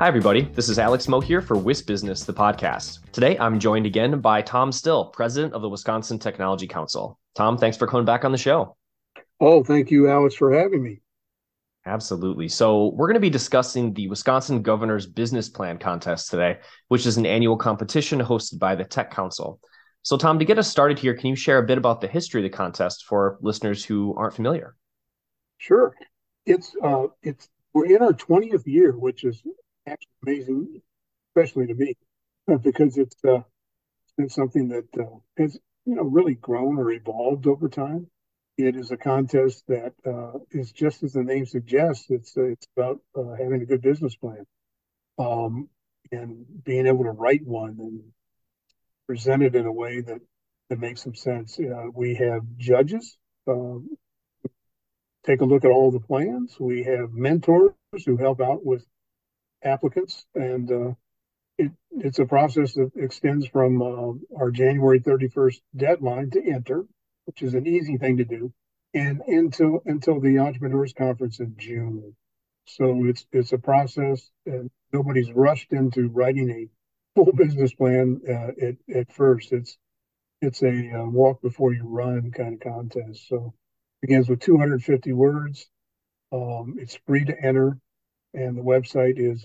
Hi, everybody. This is Alex Moe here for WisBusiness, the podcast. Today, I'm joined again by Tom Still, president of the Wisconsin Technology Council. Tom, thanks for coming back on the show. Oh, thank you, Alex, for having me. Absolutely. So, we're going to be discussing the Wisconsin Governor's Business Plan Contest today, which is an annual competition hosted by the Tech Council. So, Tom, to get us started here, can you share a bit about the history of the contest for listeners who aren't familiar? Sure. It's uh, it's we're in our 20th year, which is actually amazing, especially to me, because it's uh, been something that uh, has you know really grown or evolved over time. It is a contest that uh, is just as the name suggests. It's uh, it's about uh, having a good business plan, um, and being able to write one and present it in a way that that makes some sense. Uh, we have judges. Um, take a look at all the plans. We have mentors who help out with applicants, and uh, it, it's a process that extends from uh, our January 31st deadline to enter, which is an easy thing to do, and until until the Entrepreneurs Conference in June. So it's it's a process, and nobody's rushed into writing a full business plan uh, at at first. It's it's a uh, walk before you run kind of contest. So begins with 250 words. Um, it's free to enter and the website is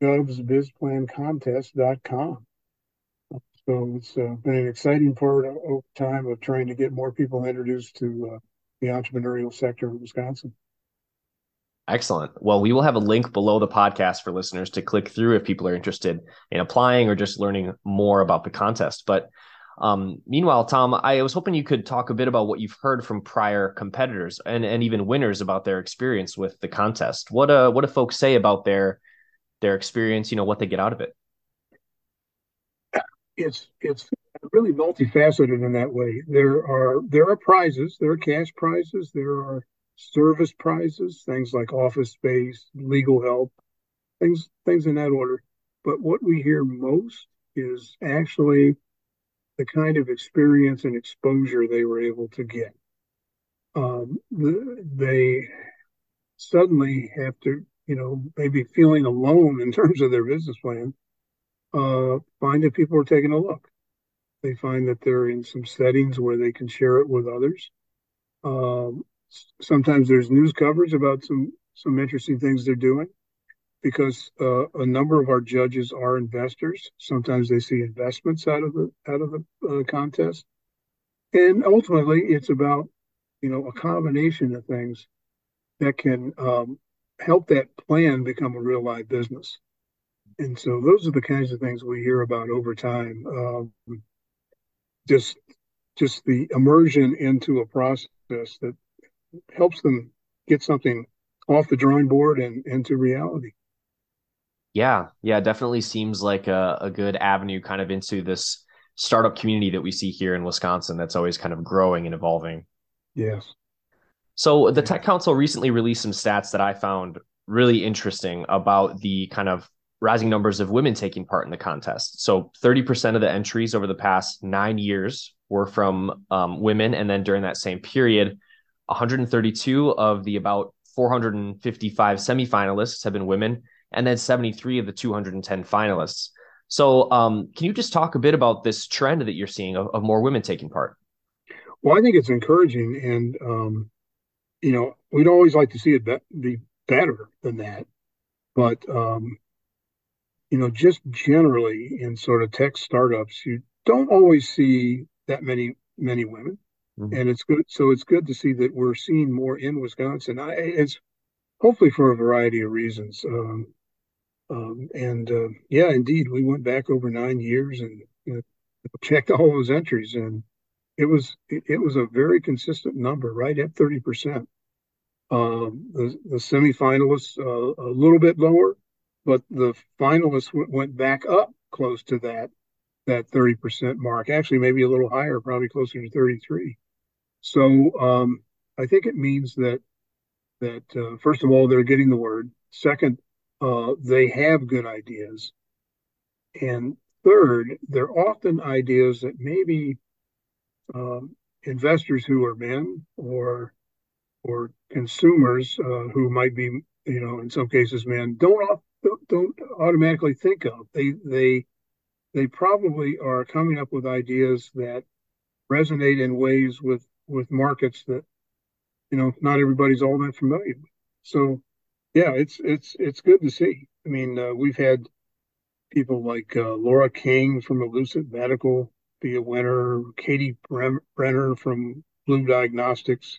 govsbizplancontest.com. So it's uh, been an exciting part over time of trying to get more people introduced to uh, the entrepreneurial sector in Wisconsin. Excellent. Well, we will have a link below the podcast for listeners to click through if people are interested in applying or just learning more about the contest. But um, meanwhile, Tom, I was hoping you could talk a bit about what you've heard from prior competitors and, and even winners about their experience with the contest. What uh what do folks say about their their experience? You know what they get out of it. It's it's really multifaceted in that way. There are there are prizes, there are cash prizes, there are service prizes, things like office space, legal help, things things in that order. But what we hear most is actually the kind of experience and exposure they were able to get. Um, the, they suddenly have to, you know, maybe feeling alone in terms of their business plan, uh, find that people are taking a look. They find that they're in some settings where they can share it with others. Um, sometimes there's news coverage about some some interesting things they're doing because uh, a number of our judges are investors. Sometimes they see investments out of the out of the uh, contest, and ultimately, it's about you know a combination of things that can um, help that plan become a real live business. And so, those are the kinds of things we hear about over time. Um, just just the immersion into a process that helps them get something off the drawing board and into reality. Yeah, yeah, definitely seems like a, a good avenue kind of into this startup community that we see here in Wisconsin that's always kind of growing and evolving. Yes. So the Tech Council recently released some stats that I found really interesting about the kind of rising numbers of women taking part in the contest. So 30% of the entries over the past nine years were from um, women. And then during that same period, 132 of the about 455 semifinalists have been women and then 73 of the 210 finalists. So, um, can you just talk a bit about this trend that you're seeing of, of more women taking part? Well, I think it's encouraging, and um, you know, we'd always like to see it be, be better than that, but um, you know, just generally in sort of tech startups, you don't always see that many many women, mm-hmm. and it's good. So it's good to see that we're seeing more in Wisconsin. I, it's hopefully for a variety of reasons. Um, um, and uh, yeah, indeed, we went back over nine years and you know, checked all those entries, and it was it, it, was a very consistent number, right at thirty percent. Um, the the semifinalists uh, a little bit lower, but the finalists w- went back up close to that that 30% mark. Actually, maybe a little higher, probably closer to 33. So um, I think it means that that uh, first of all they're getting the word. Second, uh, they have good ideas, and third, they're often ideas that maybe um, investors who are men or or consumers uh, who might be, you know, in some cases men, don't don't automatically think of. They they they probably are coming up with ideas that resonate in ways with with markets that you know not everybody's all that familiar with. So yeah, it's it's it's good to see. I mean, uh, we've had people like uh, Laura King from Elucent Medical be a winner, Katie Brenner from Blue Diagnostics,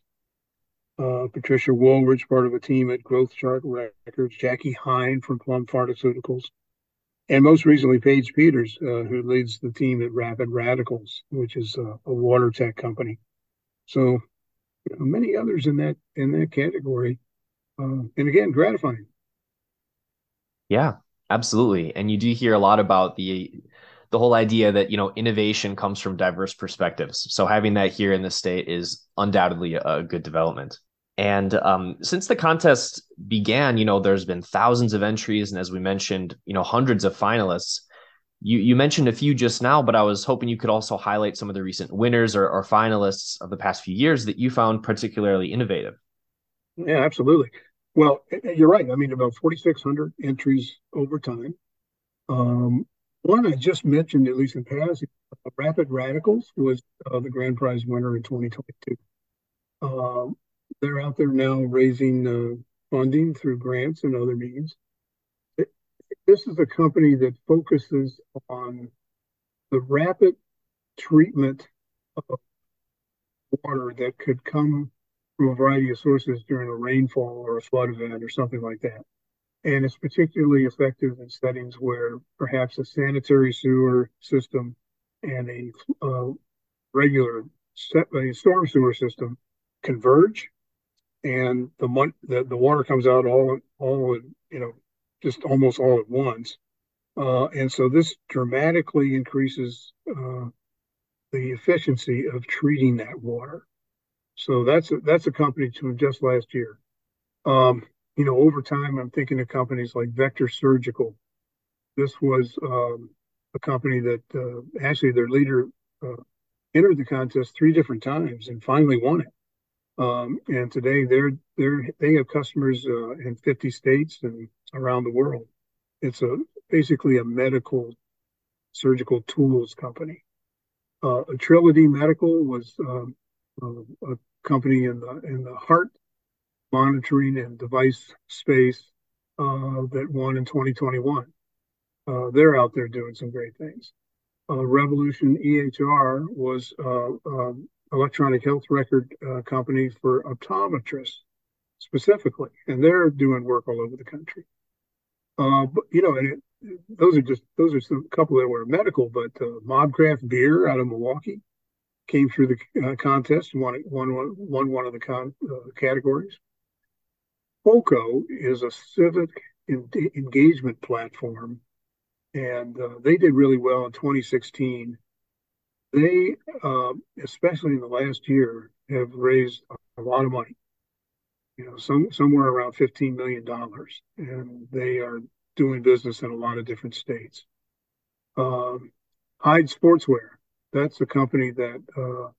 uh, Patricia Woolridge, part of a team at Growth Chart Records, Jackie Hein from Plum Pharmaceuticals, and most recently Paige Peters, uh, who leads the team at Rapid Radicals, which is a, a water tech company. So you know, many others in that in that category, uh, and again, gratifying. Yeah, absolutely. And you do hear a lot about the the whole idea that you know innovation comes from diverse perspectives. So having that here in the state is undoubtedly a good development. And um, since the contest began, you know, there's been thousands of entries, and as we mentioned, you know, hundreds of finalists. You you mentioned a few just now, but I was hoping you could also highlight some of the recent winners or, or finalists of the past few years that you found particularly innovative. Yeah, absolutely. Well, you're right. I mean, about 4,600 entries over time. Um, one I just mentioned, at least in passing, uh, Rapid Radicals was uh, the grand prize winner in 2022. Um, they're out there now raising uh, funding through grants and other means. It, this is a company that focuses on the rapid treatment of water that could come a variety of sources during a rainfall or a flood event or something like that. And it's particularly effective in settings where perhaps a sanitary sewer system and a uh, regular set, a storm sewer system converge and the, mon- the the water comes out all all you know just almost all at once, uh, and so this dramatically increases uh, the efficiency of treating that water. So that's a, that's a company to just last year. Um, you know, over time, I'm thinking of companies like Vector Surgical. This was um, a company that uh, actually their leader uh, entered the contest three different times and finally won it. Um, and today they're they're they have customers uh, in 50 states and around the world. It's a basically a medical surgical tools company. Uh, Medical was um, a company in the in the heart monitoring and device space uh, that won in 2021. Uh, they're out there doing some great things. Uh, Revolution EHR was um, electronic health record uh, company for optometrists specifically, and they're doing work all over the country. Uh, but you know, and it, those are just those are some couple that were medical, but uh, Mobcraft Beer out of Milwaukee came through the uh, contest and won, won, won one of the con, uh, categories. FOCO is a civic engagement platform, and uh, they did really well in 2016 they, uh, especially in the last year, have raised a lot of money. You know, some somewhere around fifteen million dollars, and they are doing business in a lot of different states. Um, Hyde Sportswear, that's a company that uh,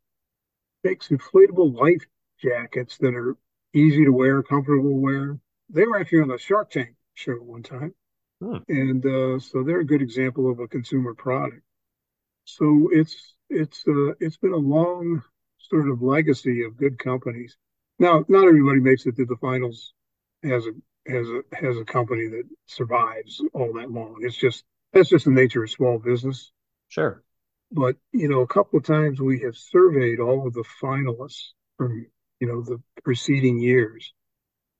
makes inflatable life jackets that are easy to wear, comfortable to wear. They were actually on the Shark Tank show one time, hmm. and uh, so they're a good example of a consumer product. So it's it's uh, it's been a long sort of legacy of good companies. Now, not everybody makes it to the finals as a has a has a company that survives all that long. It's just that's just the nature of small business. Sure. But you know, a couple of times we have surveyed all of the finalists from you know the preceding years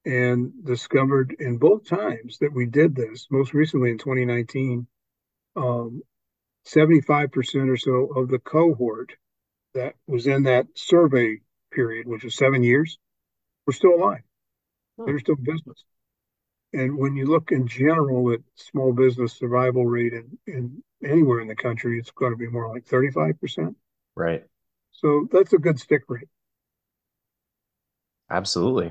and discovered in both times that we did this, most recently in 2019, um, 75% or so of the cohort that was in that survey period, which was seven years, were still alive. Hmm. They're still in business. And when you look in general at small business survival rate in, in anywhere in the country, it's going to be more like 35%. Right. So that's a good stick rate. Absolutely.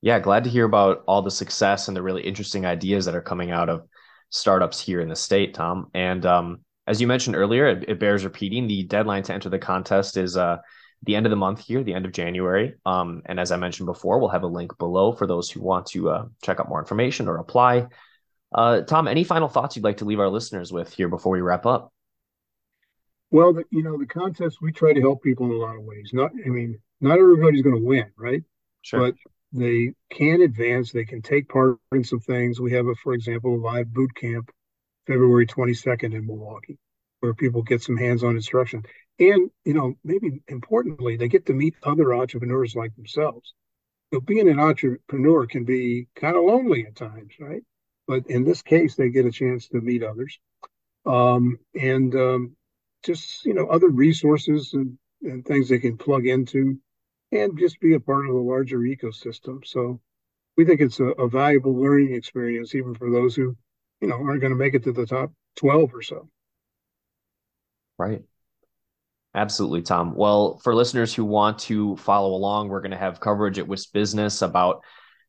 Yeah, glad to hear about all the success and the really interesting ideas that are coming out of startups here in the state, Tom. And um, as you mentioned earlier, it, it, bears repeating. The deadline to enter the contest is uh, the end of the month here, the end of January. Um, and as I mentioned before, we'll have a link below for those who want to uh, check out more information or apply. Uh, Tom, any final thoughts you'd like to leave our listeners with here before we wrap up? Well, the, you know, the contest we try to help people in a lot of ways. Not, I mean, not everybody's going to win, right? Sure. But they can advance. They can take part in some things. We have, a, for example, a live boot camp February 22nd in Milwaukee, where people get some hands-on instruction. And, you know, maybe importantly, they get to meet other entrepreneurs like themselves. So being an entrepreneur can be kind of lonely at times, right? But in this case, they get a chance to meet others. Um, and um, just, you know, other resources and, and things they can plug into and just be a part of a larger ecosystem. So we think it's a, a valuable learning experience, even for those who, you know, aren't going to make it to the top 12 or so. Right. Absolutely, Tom. Well, for listeners who want to follow along, we're going to have coverage at WisBusiness about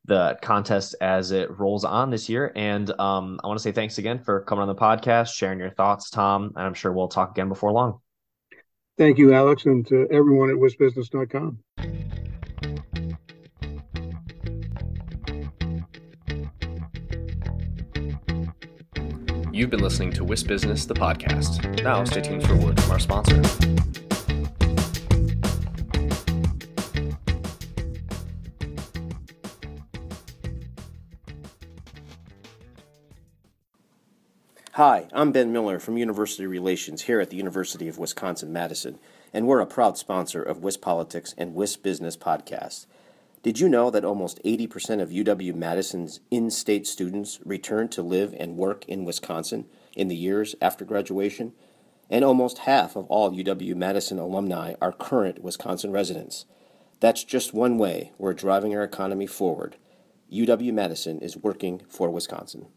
the contest as it rolls on this year. And um, I want to say thanks again for coming on the podcast, sharing your thoughts, Tom. And I'm sure we'll talk again before long. Thank you, Alex, and to everyone at wisbusiness.com. You've been listening to WisBusiness, the podcast. Now, stay tuned for a word from our sponsor. Hi, I'm Ben Miller from University Relations here at the University of Wisconsin Madison, and we're a proud sponsor of WisPolitics and WisBusiness podcasts. Did you know that almost 80% of UW Madison's in state students return to live and work in Wisconsin in the years after graduation? And almost half of all UW Madison alumni are current Wisconsin residents. That's just one way we're driving our economy forward. UW Madison is working for Wisconsin.